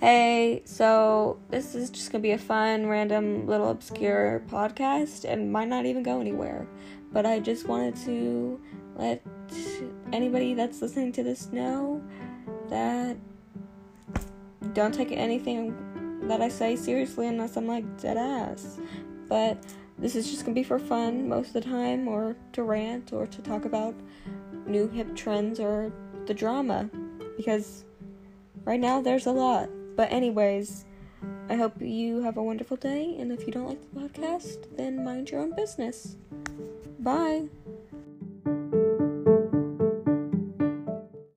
Hey, so this is just gonna be a fun, random, little obscure podcast and might not even go anywhere. But I just wanted to let anybody that's listening to this know that don't take anything that I say seriously unless I'm like dead ass. But this is just gonna be for fun most of the time, or to rant, or to talk about new hip trends or the drama. Because right now there's a lot. But, anyways, I hope you have a wonderful day. And if you don't like the podcast, then mind your own business. Bye.